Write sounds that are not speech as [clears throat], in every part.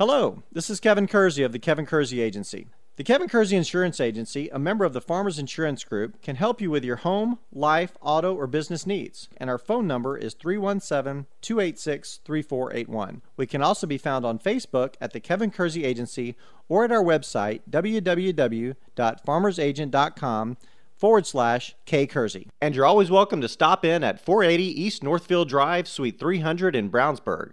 Hello, this is Kevin Kersey of the Kevin Kersey Agency. The Kevin Kersey Insurance Agency, a member of the Farmers Insurance Group, can help you with your home, life, auto, or business needs. And our phone number is 317 286 3481. We can also be found on Facebook at the Kevin Kersey Agency or at our website www.farmersagent.com forward slash K Kersey. And you're always welcome to stop in at 480 East Northfield Drive, Suite 300 in Brownsburg.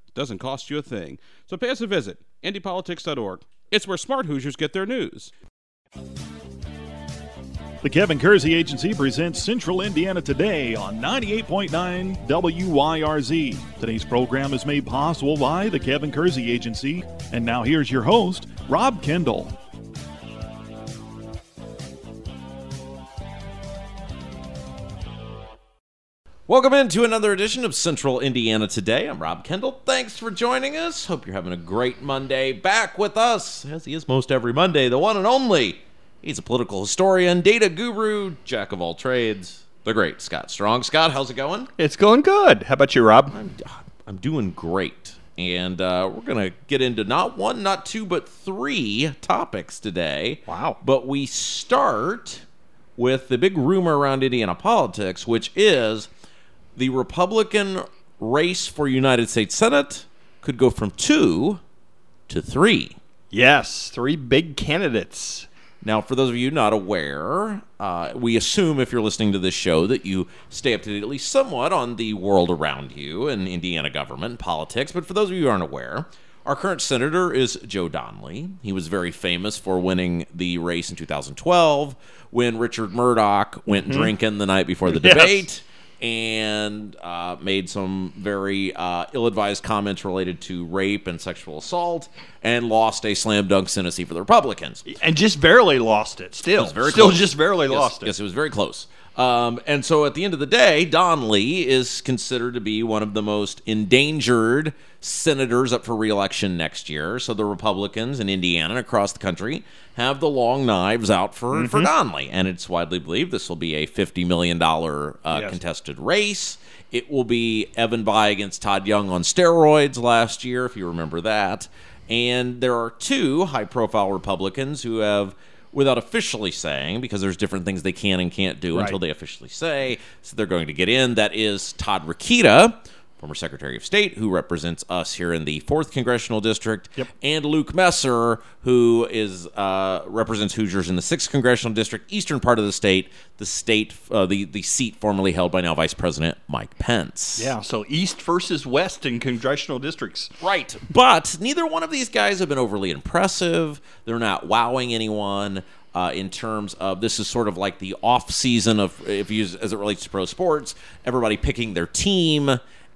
doesn't cost you a thing. So pay us a visit, IndyPolitics.org. It's where smart Hoosiers get their news. The Kevin Kersey Agency presents Central Indiana Today on 98.9 WYRZ. Today's program is made possible by the Kevin Kersey Agency. And now here's your host, Rob Kendall. Welcome into another edition of Central Indiana Today. I'm Rob Kendall. Thanks for joining us. Hope you're having a great Monday. Back with us, as he is most every Monday, the one and only. He's a political historian, data guru, jack of all trades, the great Scott Strong. Scott, how's it going? It's going good. How about you, Rob? I'm, I'm doing great. And uh, we're going to get into not one, not two, but three topics today. Wow. But we start with the big rumor around Indiana politics, which is the Republican race for United States Senate could go from two to three. Yes, three big candidates. Now, for those of you not aware, uh, we assume if you're listening to this show that you stay up to date at least somewhat on the world around you and Indiana government and politics. But for those of you who aren't aware, our current senator is Joe Donnelly. He was very famous for winning the race in 2012 when Richard Mourdock went drinking the night before the Yes. And uh, made some very uh, ill-advised comments related to rape and sexual assault, and lost a slam dunk Senate seat for the Republicans. And just barely lost it. Still, It very still close. just barely Yes, lost it. Yes, it was very close. Um, and so at the end of the day, Donnelly is considered to be one of the most endangered senators up for reelection next year. So the Republicans in Indiana and across the country have the long knives out for, Mm-hmm. for Donnelly. And it's widely believed this will be a $50 million uh, Yes. contested race. It will be Evan Bayh against Todd Young on steroids last year, if you remember that. And there are two high profile Republicans who have, without officially saying, because there's different things they can and can't do Right. until they officially say, so they're going to get in. That is Todd Rokita, former Secretary of State, who represents us here in the 4th Congressional District, Yep. and Luke Messer, who is uh, represents Hoosiers in the 6th Congressional District, eastern part of the state, the state, uh, the, the seat formerly held by now Vice President Mike Pence. Yeah, so East versus West in congressional districts. Right. But neither one of these guys have been overly impressive. They're not wowing anyone. Uh, in terms of this is sort of like the off season of if you as it relates to pro sports, everybody picking their team,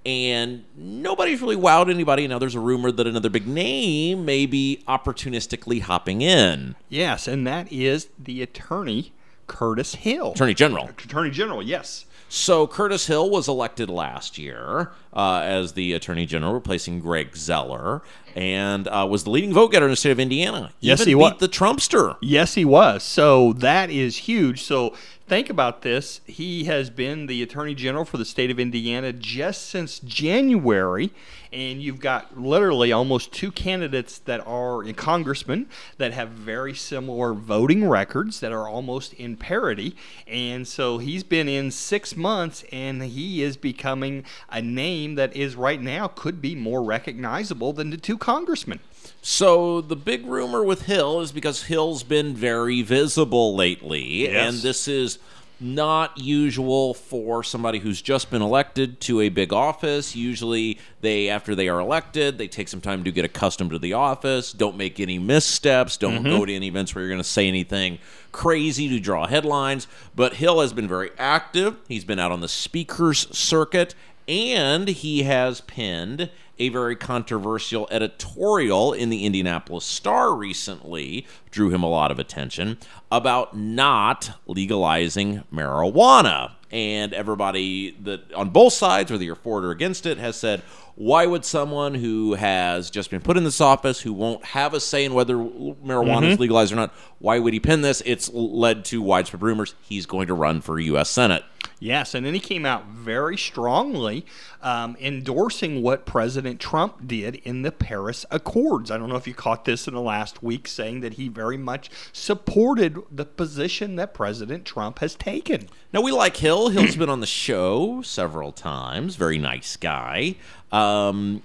and nobody's really wowed anybody. Now there's a rumor that another big name may be opportunistically hopping in. Yes, and that is the attorney Curtis Hill. Attorney General. Attorney General, yes. So Curtis Hill was elected last year uh, as the Attorney General, replacing Greg Zoeller, and uh, was the leading vote getter in the state of Indiana. Yes, Even he beat wa- the Trumpster. Yes, he was. So that is huge. So think about this. He has been the Attorney General for the state of Indiana just since January. And you've got literally almost two candidates that are congressmen that have very similar voting records that are almost in parity. And so he's been in six months and he is becoming a name that is right now could be more recognizable than the two congressmen. So the big rumor with Hill is because Hill's been very visible lately, Yes. and this is not usual for somebody who's just been elected to a big office. Usually, they after they are elected, they take some time to get accustomed to the office. Don't make any missteps. Don't mm-hmm. go to any events where you're going to say anything crazy to draw headlines. But Hill has been very active. He's been out on the speakers circuit, and he has penned a very controversial editorial in the Indianapolis Star recently, drew him a lot of attention, about not legalizing marijuana. And everybody that on both sides, whether you're for it or against it, has said, why would someone who has just been put in this office, who won't have a say in whether marijuana is legalized or not, why would he pin this? It's led to widespread rumors he's going to run for U.S. Senate. Yes, and then he came out very strongly um, endorsing what President Trump did in the Paris Accords. I don't know if you caught this in the last week, saying that he very much supported the position that President Trump has taken. Now we like Hill. Hill's been on the show several times. Very nice guy. Um,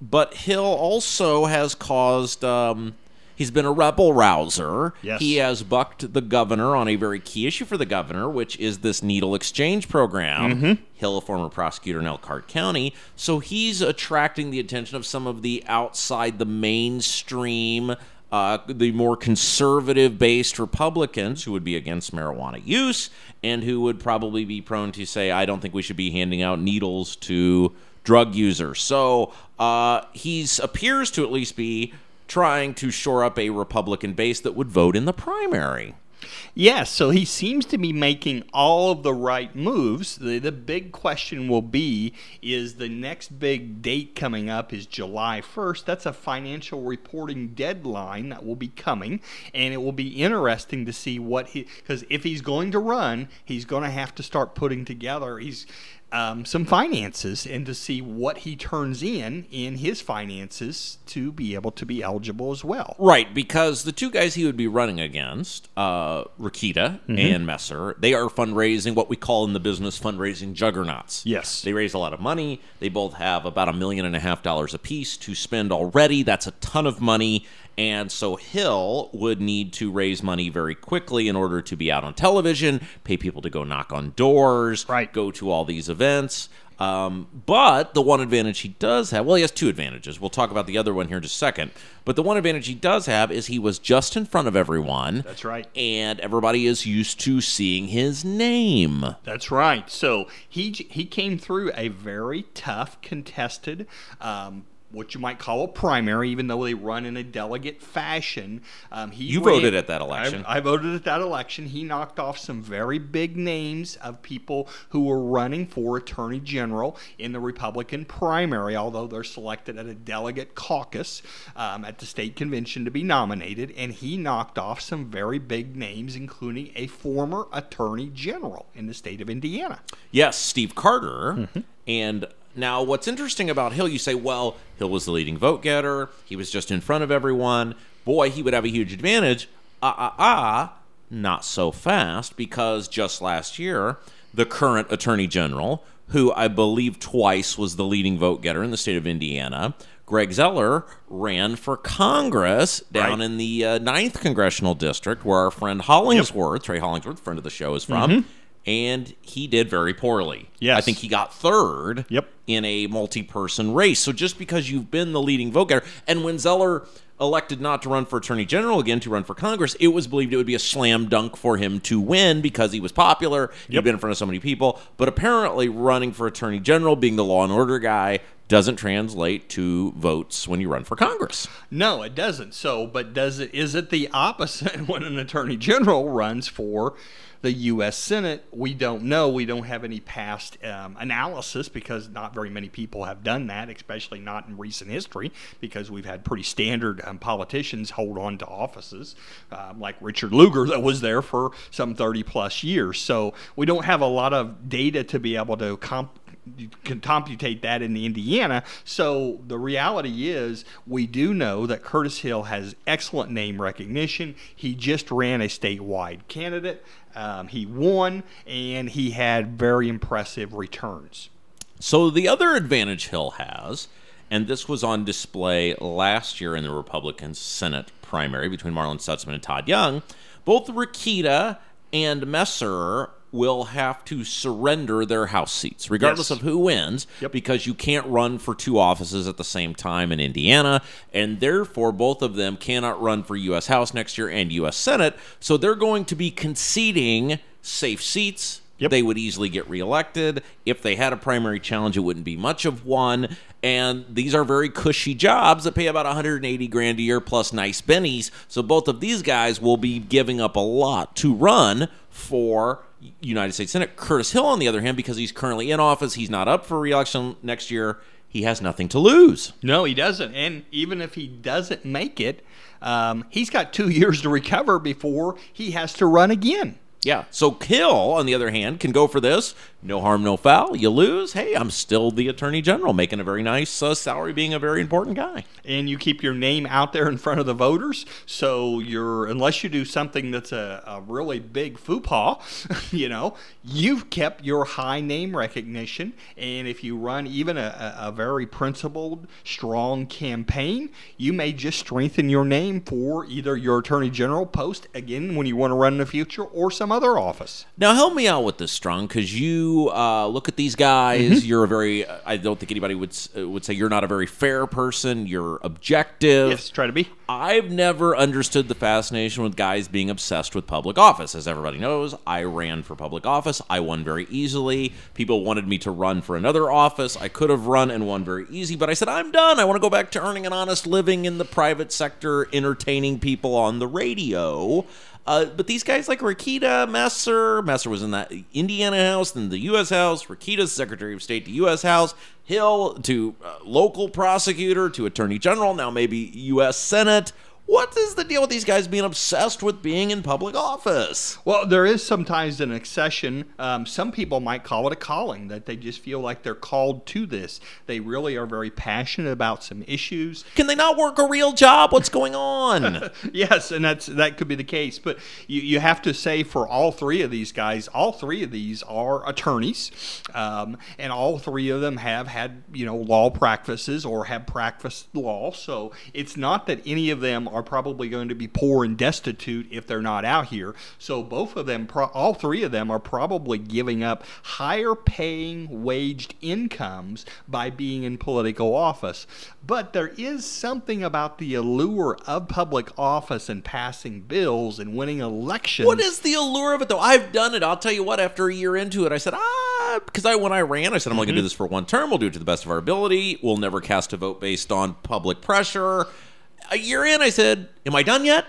but Hill also has caused. Um, he's been a rebel rouser. Yes. He has bucked the governor on a very key issue for the governor, which is this needle exchange program. Hill, a former prosecutor in Elkhart County, so he's attracting the attention of some of the outside the mainstream uh, the more conservative based Republicans who would be against marijuana use and who would probably be prone to say, I don't think we should be handing out needles to drug users. So uh, he's appears to at least be trying to shore up a Republican base that would vote in the primary. Yes, so he seems to be making all of the right moves. The, the big question will be is the next big date coming up is July 1st. That's a financial reporting deadline that will be coming, and it will be interesting to see what he because if he's going to run, he's going to have to start putting together he's um, some finances and to see what he turns in in his finances to be able to be eligible as well. Right, because the two guys he would be running against, uh, Rokita and Messer, they are fundraising what we call in the business fundraising juggernauts. Yes. They raise a lot of money. They both have about a million and a half dollars apiece to spend already. That's a ton of money. And so Hill would need to raise money very quickly in order to be out on television, pay people to go knock on doors, Right. go to all these events. Um, but the one advantage he does have, well, he has two advantages. We'll talk about the other one here in just a second. But the one advantage he does have is he was just in front of everyone. That's right. And everybody is used to seeing his name. That's right. So he he came through a very tough, contested, um, what you might call a primary, even though they run in a delegate fashion. Um, he You ran- voted at that election. I, I voted at that election. He knocked off some very big names of people who were running for attorney general in the Republican primary, although they're selected at a delegate caucus um, at the state convention to be nominated. And he knocked off some very big names, including a former attorney general in the state of Indiana. Yes, Steve Carter. And now, what's interesting about Hill, you say, well, Hill was the leading vote getter. He was just in front of everyone. Boy, he would have a huge advantage. Ah, ah, ah. Not so fast, because just last year, the current attorney general, who I believe twice was the leading vote getter in the state of Indiana, Greg Zoeller, ran for Congress down Right. in the uh, 9th congressional district, where our friend Hollingsworth, Trey Hollingsworth, friend of the show, is from. And he did very poorly. Yes. I think he got third Yep. in a multi-person race. So just because you've been the leading vote getter, and when Zoeller elected not to run for attorney general again to run for Congress, it was believed it would be a slam dunk for him to win because he was popular. He'd been in front of so many people. But apparently, running for attorney general, being the law and order guy, doesn't translate to votes when you run for Congress. No, it doesn't. So, but does it? Is it the opposite [laughs] when an attorney general runs for the U.S. Senate? We don't know. We don't have any past um, analysis because not very many people have done that, especially not in recent history, because we've had pretty standard um, politicians hold on to offices, um, like Richard Lugar that was there for some 30 plus years. So we don't have a lot of data to be able to comp you can computate that in Indiana. So the reality is, we do know that Curtis Hill has excellent name recognition. He just ran a statewide candidate. Um, he won, and he had very impressive returns. So the other advantage Hill has, and this was on display last year in the Republican Senate primary between Marlin Stutzman and Todd Young. Both Rokita and Messer will have to surrender their House seats, regardless Yes. of who wins, Yep. because you can't run for two offices at the same time in Indiana, and therefore both of them cannot run for U.S. House next year and U.S. Senate. So they're going to be conceding safe seats. Yep. They would easily get reelected. If they had a primary challenge, it wouldn't be much of one. And these are very cushy jobs that pay about 180 grand a year plus nice bennies. So both of these guys will be giving up a lot to run for United States Senate. Curtis Hill, on the other hand, because he's currently in office, he's not up for reelection next year. He has nothing to lose. No, he doesn't. And even if he doesn't make it, um, he's got two [laughs] years to recover before he has to run again. Yeah. So Hill, on the other hand, can go for this. No harm, no foul. You lose. Hey, I'm still the attorney general, making a very nice uh, salary, being a very important guy. and you keep your name out there in front of the voters. So you're, unless you do something that's a, a really big pas, [laughs] you know, you've kept your high name recognition. And if you run even a, a very principled, strong campaign, you may just strengthen your name for either your attorney general post again when you want to run in the future or some other office. Now, help me out with this, Strong, because you uh, look at these guys. You're a very. I don't think anybody would uh, would say you're not a very fair person. You're objective. Yes, try to be. I've never understood the fascination with guys being obsessed with public office. As everybody knows, I ran for public office. I won very easily. People wanted me to run for another office. I could have run and won very easy, but I said, I'm done. I want to go back to earning an honest living in the private sector, entertaining people on the radio. Uh, but these guys like Rokita Messer, Messer was in that Indiana House, then the U.S. House. Rokita's Secretary of State to U.S. House. Hill to uh, local prosecutor to Attorney General. Now maybe U.S. Senate. What is the deal with these guys being obsessed with being in public office? Well, there is sometimes an accession. Um, some people might call it a calling, that they just feel like they're called to this. They really are very passionate about some issues. Can they not work a real job? What's going on? [laughs] Yes, and that's that could be the case. But you, you have to say for all three of these guys, all three of these are attorneys, um, and all three of them have had you know law practices or have practiced law. So it's not that any of them are probably going to be poor and destitute if they're not out here. So both of them, pro- all three of them, are probably giving up higher paying waged incomes by being in political office. But there is something about the allure of public office and passing bills and winning elections. What is the allure of it, though? I've done it. I'll tell you what. After a year into it, I said, ah, because I when I ran, I said I'm only going to do this for one term. We'll do it to the best of our ability. We'll never cast a vote based on public pressure. A year in, I said, "Am I done yet?"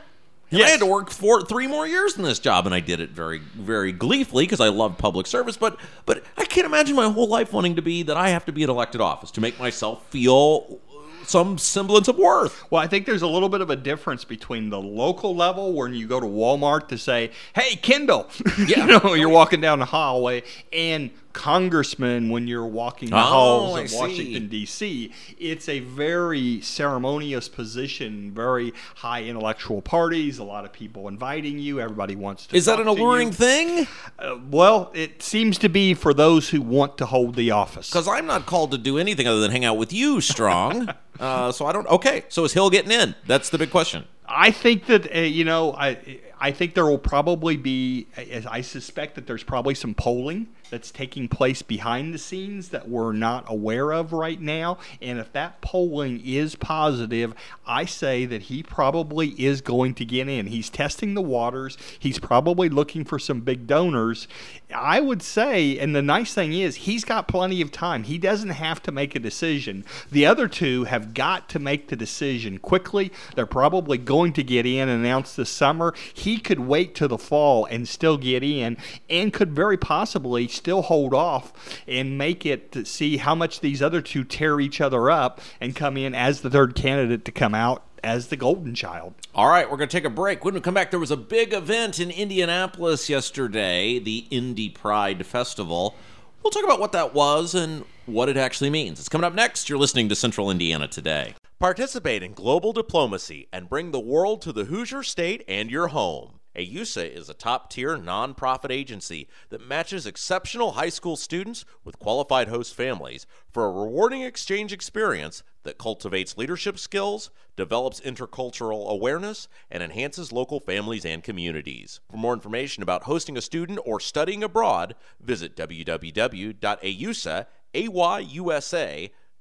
And I had to work for three more years in this job, and I did it very, very gleefully because I love public service. But, but I can't imagine my whole life wanting to be that I have to be in elected office to make myself feel some semblance of worth. Well, I think there's a little bit of a difference between the local level when you go to Walmart to say, "Hey, Kendall," [laughs] Yeah. you know, you're walking down the hallway, and congressman when you're walking the Oh, halls of see. Washington D.C. It's a very ceremonious position, very high intellectual parties, a lot of people inviting you. Everybody wants to. Is that an alluring thing? Uh, well, it seems to be for those who want to hold the office. Because I'm not called to do anything other than hang out with you, Strong. [laughs] uh, so I don't. Okay, so is Hill getting in? That's the big question. I think that uh, you know I I think there will probably be I I suspect that there's probably some polling that's taking place behind the scenes that we're not aware of right now. And if that polling is positive I say that he probably is going to get in. He's testing the waters. He's probably looking for some big donors. I would say and the nice thing is he's got plenty of time. He doesn't have to make a decision. The other two have got to make the decision quickly. They're probably going to get in and announce this summer. He could wait to the fall and still get in, and could very possibly still hold off and make it to see how much these other two tear each other up and come in as the third candidate to come out as the golden child. All right, we're going to take a break. When we come back, there was a big event in Indianapolis yesterday, the Indy Pride Festival. We'll talk about what that was and what it actually means. It's coming up next. You're listening to Central Indiana Today. Participate in global diplomacy and bring the world to the Hoosier State and your home. Ayusa is a top tier nonprofit agency that matches exceptional high school students with qualified host families for a rewarding exchange experience that cultivates leadership skills, develops intercultural awareness, and enhances local families and communities. For more information about hosting a student or studying abroad, visit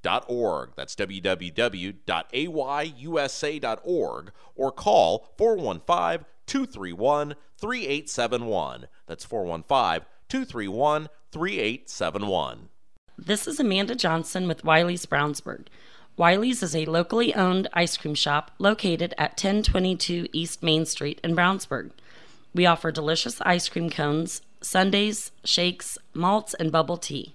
www.ayusa.org. That's www.ayusa.org or call 415 231 3871. That's 415 231 3871. This is Amanda Johnson with Wiley's Brownsburg. Wiley's is a locally owned ice cream shop located at 1022 East Main Street in Brownsburg. We offer delicious ice cream cones, sundaes, shakes, malts, and bubble tea.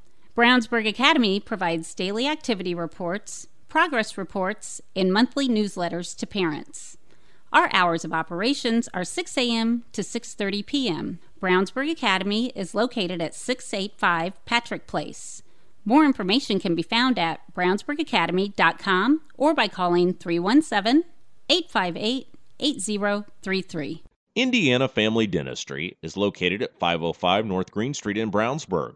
Brownsburg Academy provides daily activity reports, progress reports, and monthly newsletters to parents. Our hours of operations are 6 a.m. to 6:30 p.m. Brownsburg Academy is located at 685 Patrick Place. More information can be found at brownsburgacademy.com or by calling 317 858 8033. Indiana Family Dentistry is located at 505 North Green Street in Brownsburg.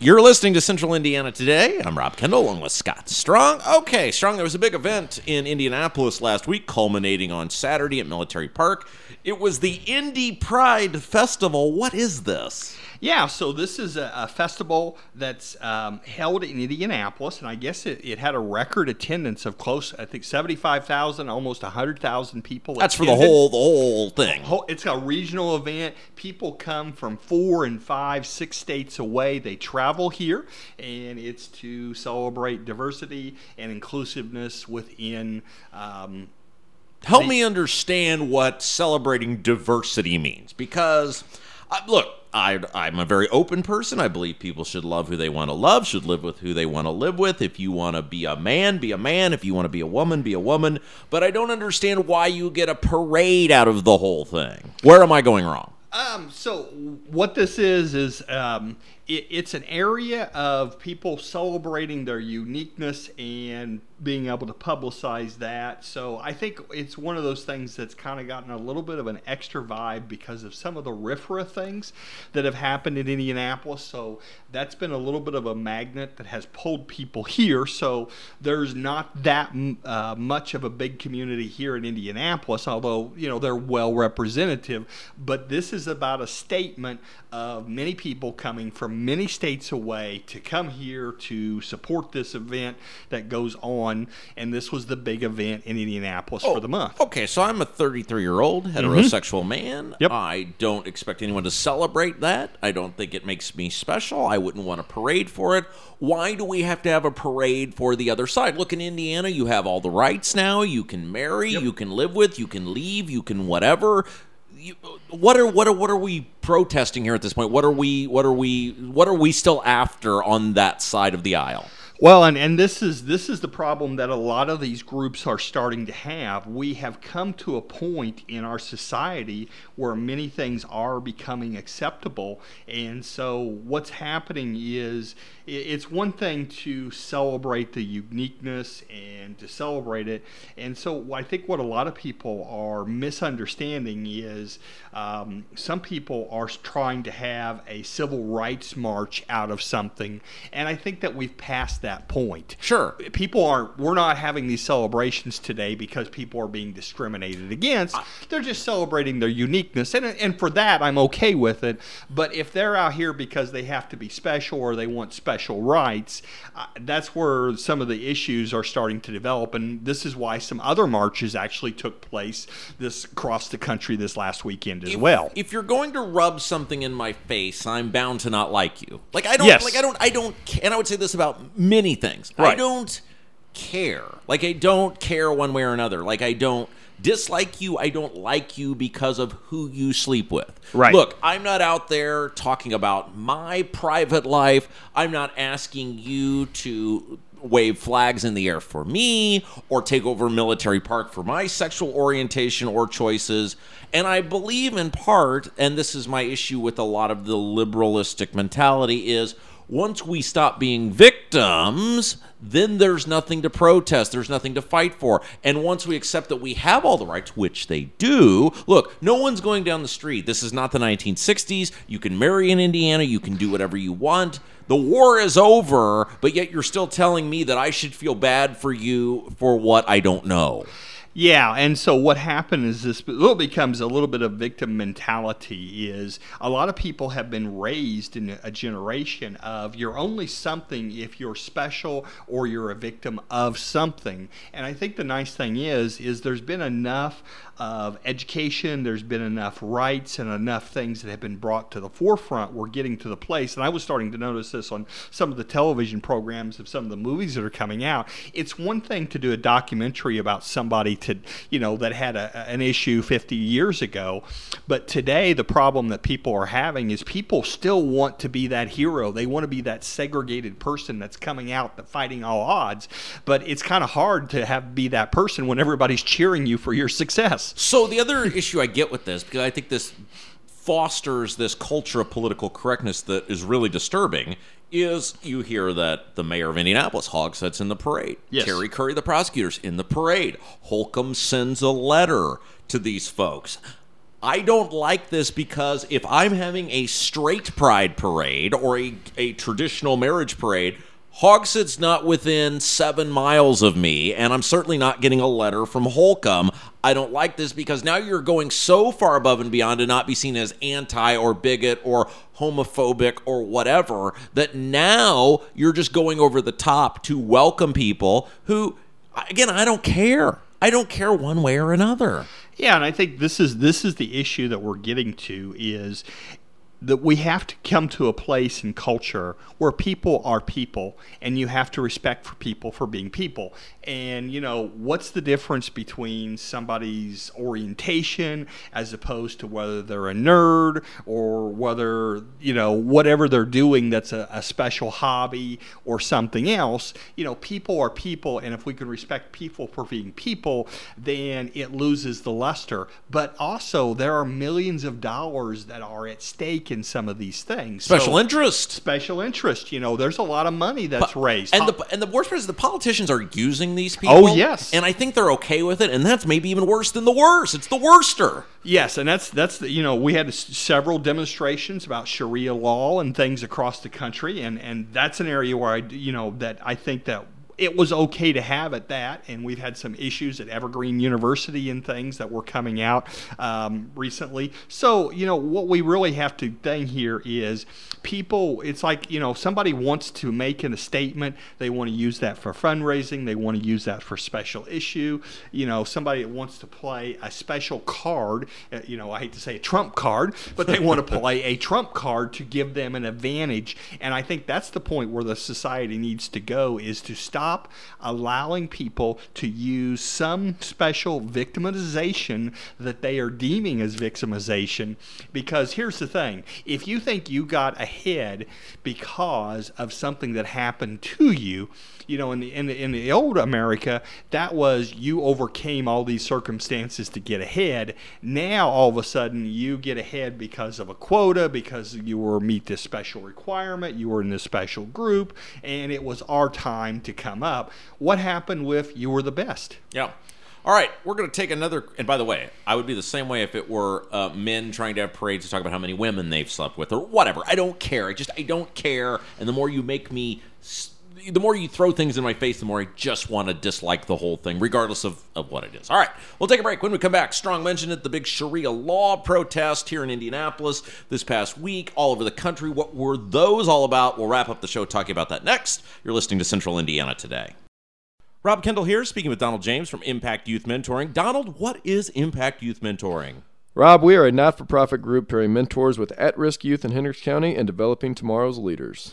You're listening to Central Indiana today. I'm Rob Kendall along with Scott Strong. Okay, Strong, there was a big event in Indianapolis last week, culminating on Saturday at Military Park. It was the Indy Pride Festival. What is this? Yeah, so this is a, a festival that's um, held in Indianapolis, and I guess it, it, had a record attendance of close, I think, seventy-five thousand, almost hundred thousand people. That's attended. for the whole the whole thing. It's a regional event. People come from four and five, six states away. They travel here, and it's to celebrate diversity and inclusiveness within. Um, Help the, me understand what celebrating diversity means, because uh, look I, I'm a very open person. I believe people should love who they want to love, should live with who they want to live with. If you want to be a man, be a man. If you want to be a woman, be a woman. But I don't understand why you get a parade out of the whole thing. Where am I going wrong? Um, so what this is is um, it, it's an area of people celebrating their uniqueness and being able to publicize that. So I think it's one of those things that's kind of gotten a little bit of an extra vibe because of some of the RFRA things that have happened in Indianapolis. So that's been a little bit of a magnet that has pulled people here. So there's not that uh, much of a big community here in Indianapolis, although you know they're well representative. But this is about a statement of many people coming from many states away to come here to support this event that goes on. And this was the big event in Indianapolis oh, for the month. Okay, so I'm a 33 year old heterosexual mm-hmm. man. Yep. I don't expect anyone to celebrate that. I don't think it makes me special. I wouldn't want a parade for it. Why do we have to have a parade for the other side? Look, in Indiana, you have all the rights now. You can marry, yep. you can live with, you can leave, you can whatever you, what are what are what are we protesting here at this point? What are we what are we what are we still after on that side of the aisle? Well, and, and this is this is the problem that a lot of these groups are starting to have. We have come to a point in our society where many things are becoming acceptable, and so what's happening is it's one thing to celebrate the uniqueness and to celebrate it, and so I think what a lot of people are misunderstanding is um, some people are trying to have a civil rights march out of something, and I think that we've passed that that point. Sure. People aren't, we're not having these celebrations today because people are being discriminated against. They're just celebrating their uniqueness. And, and for that, I'm okay with it. But if they're out here because they have to be special or they want special rights, uh, that's where some of the issues are starting to develop. And this is why some other marches actually took place this across the country this last weekend as if, well. If you're going to rub something in my face, I'm bound to not like you. Like I don't Yes. like I don't I don't and I would say this about many things. I don't care. Like I don't care one way or another. Like I don't dislike you. I don't like you because of who you sleep with. Right. Look, I'm not out there talking about my private life. I'm not asking you to wave flags in the air for me or take over military park for my sexual orientation or choices. And I believe in part, and this is my issue with a lot of the liberalistic mentality, is once we stop being victims, then there's nothing to protest, there's nothing to fight for. And once we accept that we have all the rights, which they do, look, no one's going down the street. This is not the 1960s. You can marry in Indiana, you can do whatever you want. The war is over, but yet you're still telling me that I should feel bad for you for what I don't know. Yeah, and so what happened is this little becomes a little bit of victim mentality. Is a lot of people have been raised in a generation of you're only something if you're special or you're a victim of something. And I think the nice thing is is there's been enough of education, there's been enough rights and enough things that have been brought to the forefront. We're getting to the place, and I was starting to notice this on some of the television programs of some of the movies that are coming out. It's one thing to do a documentary about somebody to, you know, that had a, an issue 50 years ago, but today the problem that people are having is people still want to be that hero. They want to be that segregated person that's coming out, that fighting all odds. But it's kind of hard to have be that person when everybody's cheering you for your success. So the other [laughs] issue I get with this, because I think this fosters this culture of political correctness that is really disturbing, is you hear that the mayor of Indianapolis, Hogsett's in the parade. Yes. Terry Curry, the prosecutor's in the parade. Holcomb sends a letter to these folks. I don't like this because if I'm having a straight pride parade or a, a traditional marriage parade, Hogsett's not within seven miles of me, and I'm certainly not getting a letter from Holcomb. I don't like this because now you're going so far above and beyond to not be seen as anti or bigot or homophobic or whatever that now you're just going over the top to welcome people who, again, I don't care. I don't care one way or another. Yeah, and I think this is this is the issue that we're getting to is that we have to come to a place in culture where people are people and you have to respect for people for being people. And you know what's the difference between somebody's orientation as opposed to whether they're a nerd or whether you know whatever they're doing that's a, a special hobby or something else? You know people are people and if we can respect people for being people then it loses the luster. But also there are millions of dollars that are at stake in some of these things Special So- interest. special interest. You know, there's a lot of money that's raised. And the and the worst part is the politicians are using these oh, people. Oh, yes. and I think they're okay with it, and that's maybe even worse than the worst. It's the worster. yes, and that's that's the, you know we had several demonstrations about Sharia law and things across the country, and and that's an area where I you know that I think that. It was okay to have at that, and we've had some issues at Evergreen University and things that were coming out um, recently. So, you know, what we really have to think here is people, it's like, you know, somebody wants to make a statement, they want to use that for fundraising, they want to use that for special issue. You know, somebody wants to play a special card, uh, you know, I hate to say a trump card, but they want to [laughs] play a trump card to give them an advantage. And I think that's the point where the society needs to go is to stop allowing people to use some special victimization that they are deeming as victimization. Because here's the thing if you think you got ahead because of something that happened to you, you know, in the, in the in the old America, that was you overcame all these circumstances to get ahead. Now all of a sudden you get ahead because of a quota, because you were meet this special requirement, you were in this special group, and it was our time to come up. What happened with you were the best? Yeah. All right, we're going to take another. And by the way, I would be the same way if it were uh, men trying to have parades to talk about how many women they've slept with or whatever. I don't care. I just I don't care. And the more you make me the more you throw things in my face, the more I just want to dislike the whole thing, regardless of, of what it is. All right, we'll take a break. When we come back, Strong mentioned it the big Sharia law protest here in Indianapolis this past week, all over the country. What were those all about? We'll wrap up the show talking about that next. You're listening to Central Indiana today. Rob Kendall here, speaking with Donald James from Impact Youth Mentoring. Donald, what is Impact Youth Mentoring? Rob, we are a not for profit group pairing mentors with at risk youth in Hendricks County and developing tomorrow's leaders.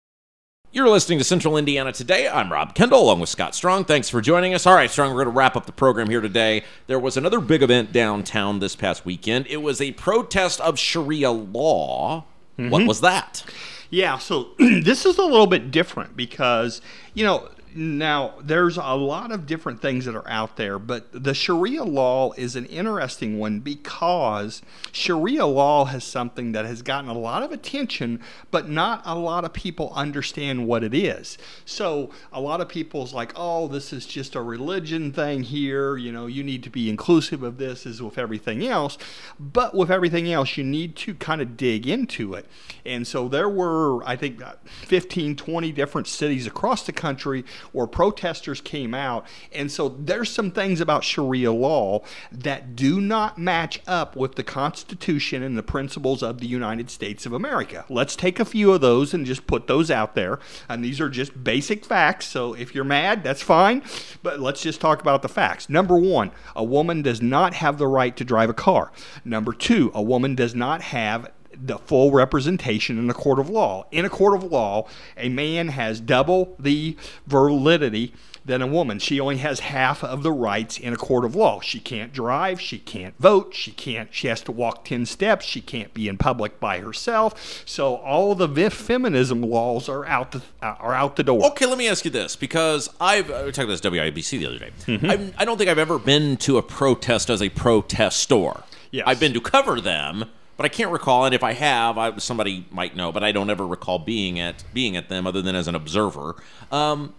You're listening to Central Indiana Today. I'm Rob Kendall along with Scott Strong. Thanks for joining us. All right, Strong, we're going to wrap up the program here today. There was another big event downtown this past weekend. It was a protest of Sharia law. Mm-hmm. What was that? Yeah, so [clears throat] this is a little bit different because, you know, now, there's a lot of different things that are out there, but the Sharia law is an interesting one because Sharia law has something that has gotten a lot of attention, but not a lot of people understand what it is. So, a lot of people's like, oh, this is just a religion thing here. You know, you need to be inclusive of this as with everything else. But with everything else, you need to kind of dig into it. And so, there were, I think, 15, 20 different cities across the country where protesters came out. And so there's some things about Sharia law that do not match up with the Constitution and the principles of the United States of America. Let's take a few of those and just put those out there. And these are just basic facts. So if you're mad, that's fine. But let's just talk about the facts. Number one, a woman does not have the right to drive a car. Number two, a woman does not have the full representation in a court of law. In a court of law, a man has double the validity than a woman. She only has half of the rights in a court of law. She can't drive, she can't vote, she can't she has to walk 10 steps, she can't be in public by herself. So all the feminism laws are out the are out the door. Okay, let me ask you this because I've I talked about this WIBC the other day. Mm-hmm. I don't think I've ever been to a protest as a protest store. Yes. I've been to cover them but I can't recall. And if I have, I, somebody might know, but I don't ever recall being at being at them other than as an observer. Um,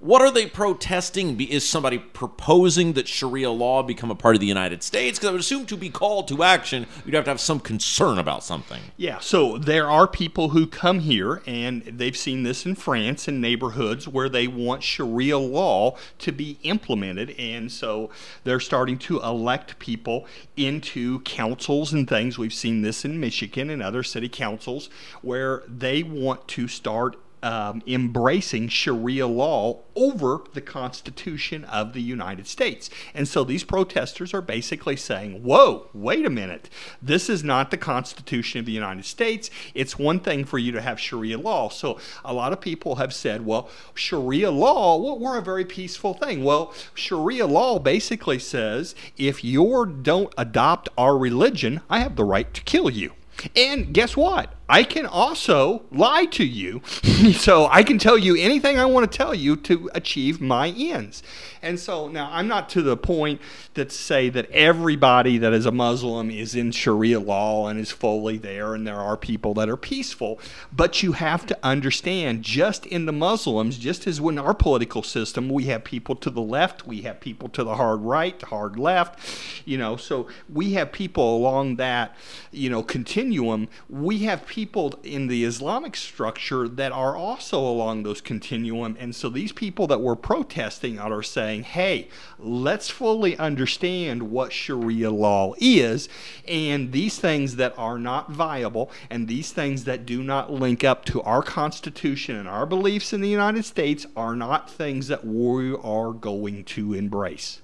what are they protesting? Is somebody proposing that Sharia law become a part of the United States? Because I would assume to be called to action, you'd have to have some concern about something. Yeah, so there are people who come here, and they've seen this in France in neighborhoods where they want Sharia law to be implemented. And so they're starting to elect people into councils and things. We've seen this in Michigan and other city councils where they want to start um, embracing Sharia law over the Constitution of the United States. And so these protesters are basically saying, whoa, wait a minute. This is not the Constitution of the United States. It's one thing for you to have Sharia law. So a lot of people have said, well, Sharia law, well, we're a very peaceful thing. Well, Sharia law basically says if you don't adopt our religion, I have the right to kill you. And guess what? I can also lie to you. [laughs] so I can tell you anything I want to tell you to achieve my ends. And so now I'm not to the point that say that everybody that is a Muslim is in Sharia law and is fully there, and there are people that are peaceful. But you have to understand, just in the Muslims, just as in our political system, we have people to the left, we have people to the hard right, hard left, you know, so we have people along that, you know, continuum. We have people people in the Islamic structure that are also along those continuum. And so these people that were protesting are saying, hey, let's fully understand what Sharia law is. And these things that are not viable and these things that do not link up to our Constitution and our beliefs in the United States are not things that we are going to embrace.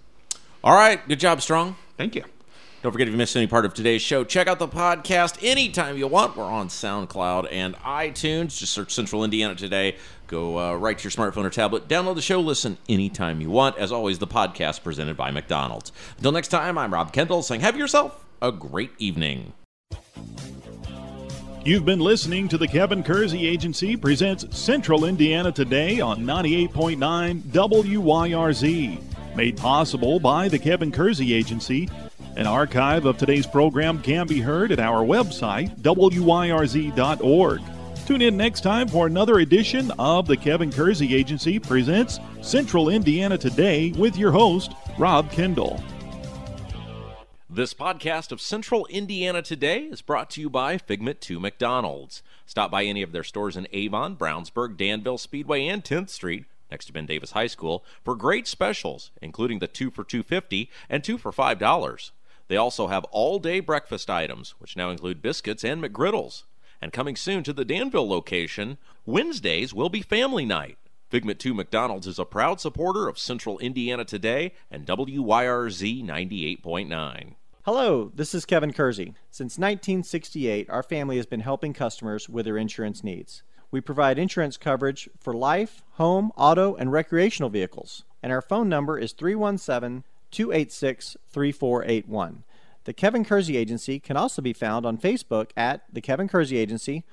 All right. Good job, Strong. Thank you. Don't forget if you missed any part of today's show, check out the podcast anytime you want. We're on SoundCloud and iTunes. Just search Central Indiana Today. Go uh, right to your smartphone or tablet, download the show, listen anytime you want. As always, the podcast presented by McDonald's. Until next time, I'm Rob Kendall saying, have yourself a great evening. You've been listening to the Kevin Kersey Agency presents Central Indiana Today on 98.9 WYRZ. Made possible by the Kevin Kersey Agency. An archive of today's program can be heard at our website, wyrz.org. Tune in next time for another edition of the Kevin Kersey Agency presents Central Indiana Today with your host, Rob Kendall. This podcast of Central Indiana Today is brought to you by Figment 2 McDonald's. Stop by any of their stores in Avon, Brownsburg, Danville, Speedway, and 10th Street next to Ben Davis High School for great specials, including the 2 for 250 and 2 for $5. They also have all-day breakfast items, which now include biscuits and McGriddles. And coming soon to the Danville location, Wednesdays will be family night. Figment 2 McDonald's is a proud supporter of Central Indiana Today and WYRZ 98.9. Hello, this is Kevin Kersey. Since 1968, our family has been helping customers with their insurance needs. We provide insurance coverage for life, home, auto, and recreational vehicles. And our phone number is 317 286 3481. The Kevin Kersey Agency can also be found on Facebook at The Kevin Kersey Agency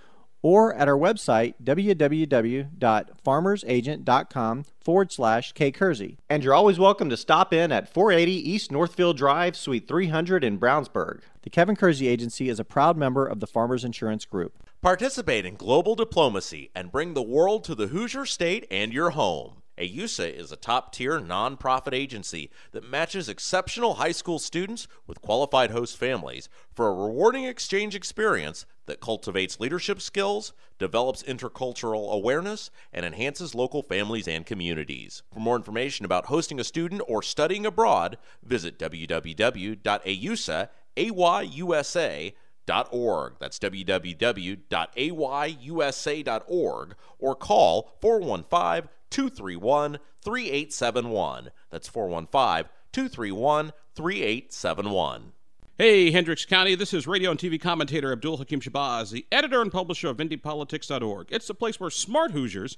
or at our website, www.farmersagent.com forward slash kkersey. And you're always welcome to stop in at 480 East Northfield Drive, Suite 300 in Brownsburg. The Kevin Kersey Agency is a proud member of the Farmers Insurance Group. Participate in global diplomacy and bring the world to the Hoosier State and your home. Ayusa is a top tier nonprofit agency that matches exceptional high school students with qualified host families for a rewarding exchange experience that cultivates leadership skills, develops intercultural awareness, and enhances local families and communities. For more information about hosting a student or studying abroad, visit www.ayusa.org. That's www.ayusa.org or call 415 231 3871. That's 415 231 3871. Hey, Hendricks County, this is radio and TV commentator Abdul Hakim Shabazz, the editor and publisher of IndyPolitics.org. It's the place where smart Hoosiers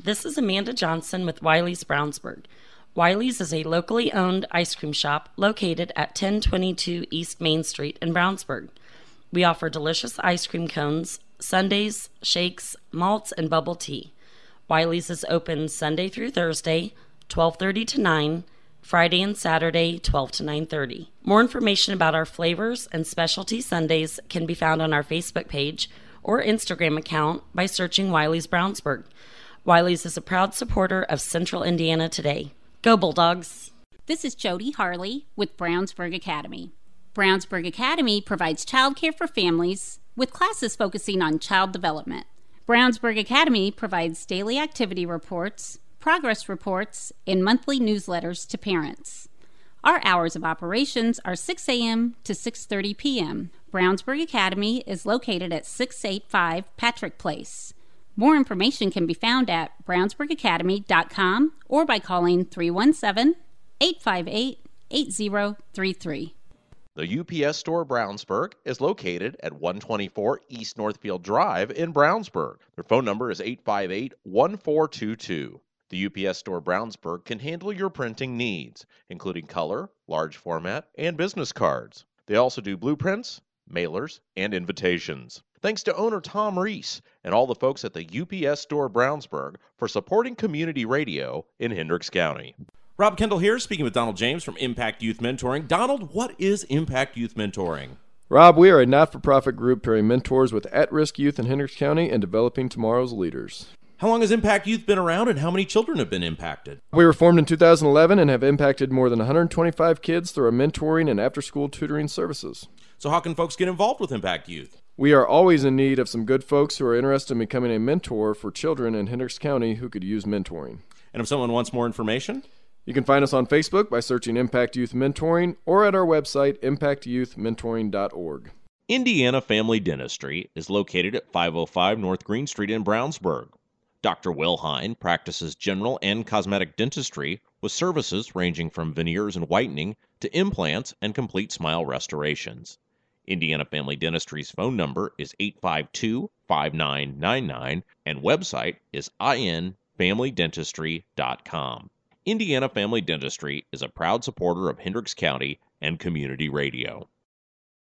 This is Amanda Johnson with Wiley's Brownsburg. Wiley's is a locally owned ice cream shop located at 1022 East Main Street in Brownsburg. We offer delicious ice cream cones, sundaes, shakes, malts, and bubble tea. Wiley's is open Sunday through Thursday, 12:30 to 9, Friday and Saturday, 12 to 9:30. More information about our flavors and specialty sundaes can be found on our Facebook page or Instagram account by searching Wiley's Brownsburg. Wiley's is a proud supporter of Central Indiana Today. Go Bulldogs! This is Jody Harley with Brownsburg Academy. Brownsburg Academy provides childcare for families with classes focusing on child development. Brownsburg Academy provides daily activity reports, progress reports, and monthly newsletters to parents. Our hours of operations are 6 a.m. to 6:30 p.m. Brownsburg Academy is located at 685 Patrick Place. More information can be found at brownsburgacademy.com or by calling 317 858 8033. The UPS Store Brownsburg is located at 124 East Northfield Drive in Brownsburg. Their phone number is 858 1422. The UPS Store Brownsburg can handle your printing needs, including color, large format, and business cards. They also do blueprints, mailers, and invitations. Thanks to owner Tom Reese and all the folks at the UPS Store Brownsburg for supporting community radio in Hendricks County. Rob Kendall here, speaking with Donald James from Impact Youth Mentoring. Donald, what is Impact Youth Mentoring? Rob, we are a not for profit group pairing mentors with at risk youth in Hendricks County and developing tomorrow's leaders. How long has Impact Youth been around and how many children have been impacted? We were formed in 2011 and have impacted more than 125 kids through our mentoring and after school tutoring services. So, how can folks get involved with Impact Youth? We are always in need of some good folks who are interested in becoming a mentor for children in Hendricks County who could use mentoring. And if someone wants more information, you can find us on Facebook by searching Impact Youth Mentoring or at our website, impactyouthmentoring.org. Indiana Family Dentistry is located at 505 North Green Street in Brownsburg. Dr. Will Hine practices general and cosmetic dentistry with services ranging from veneers and whitening to implants and complete smile restorations. Indiana Family Dentistry's phone number is 852 5999 and website is infamilydentistry.com. Indiana Family Dentistry is a proud supporter of Hendricks County and community radio.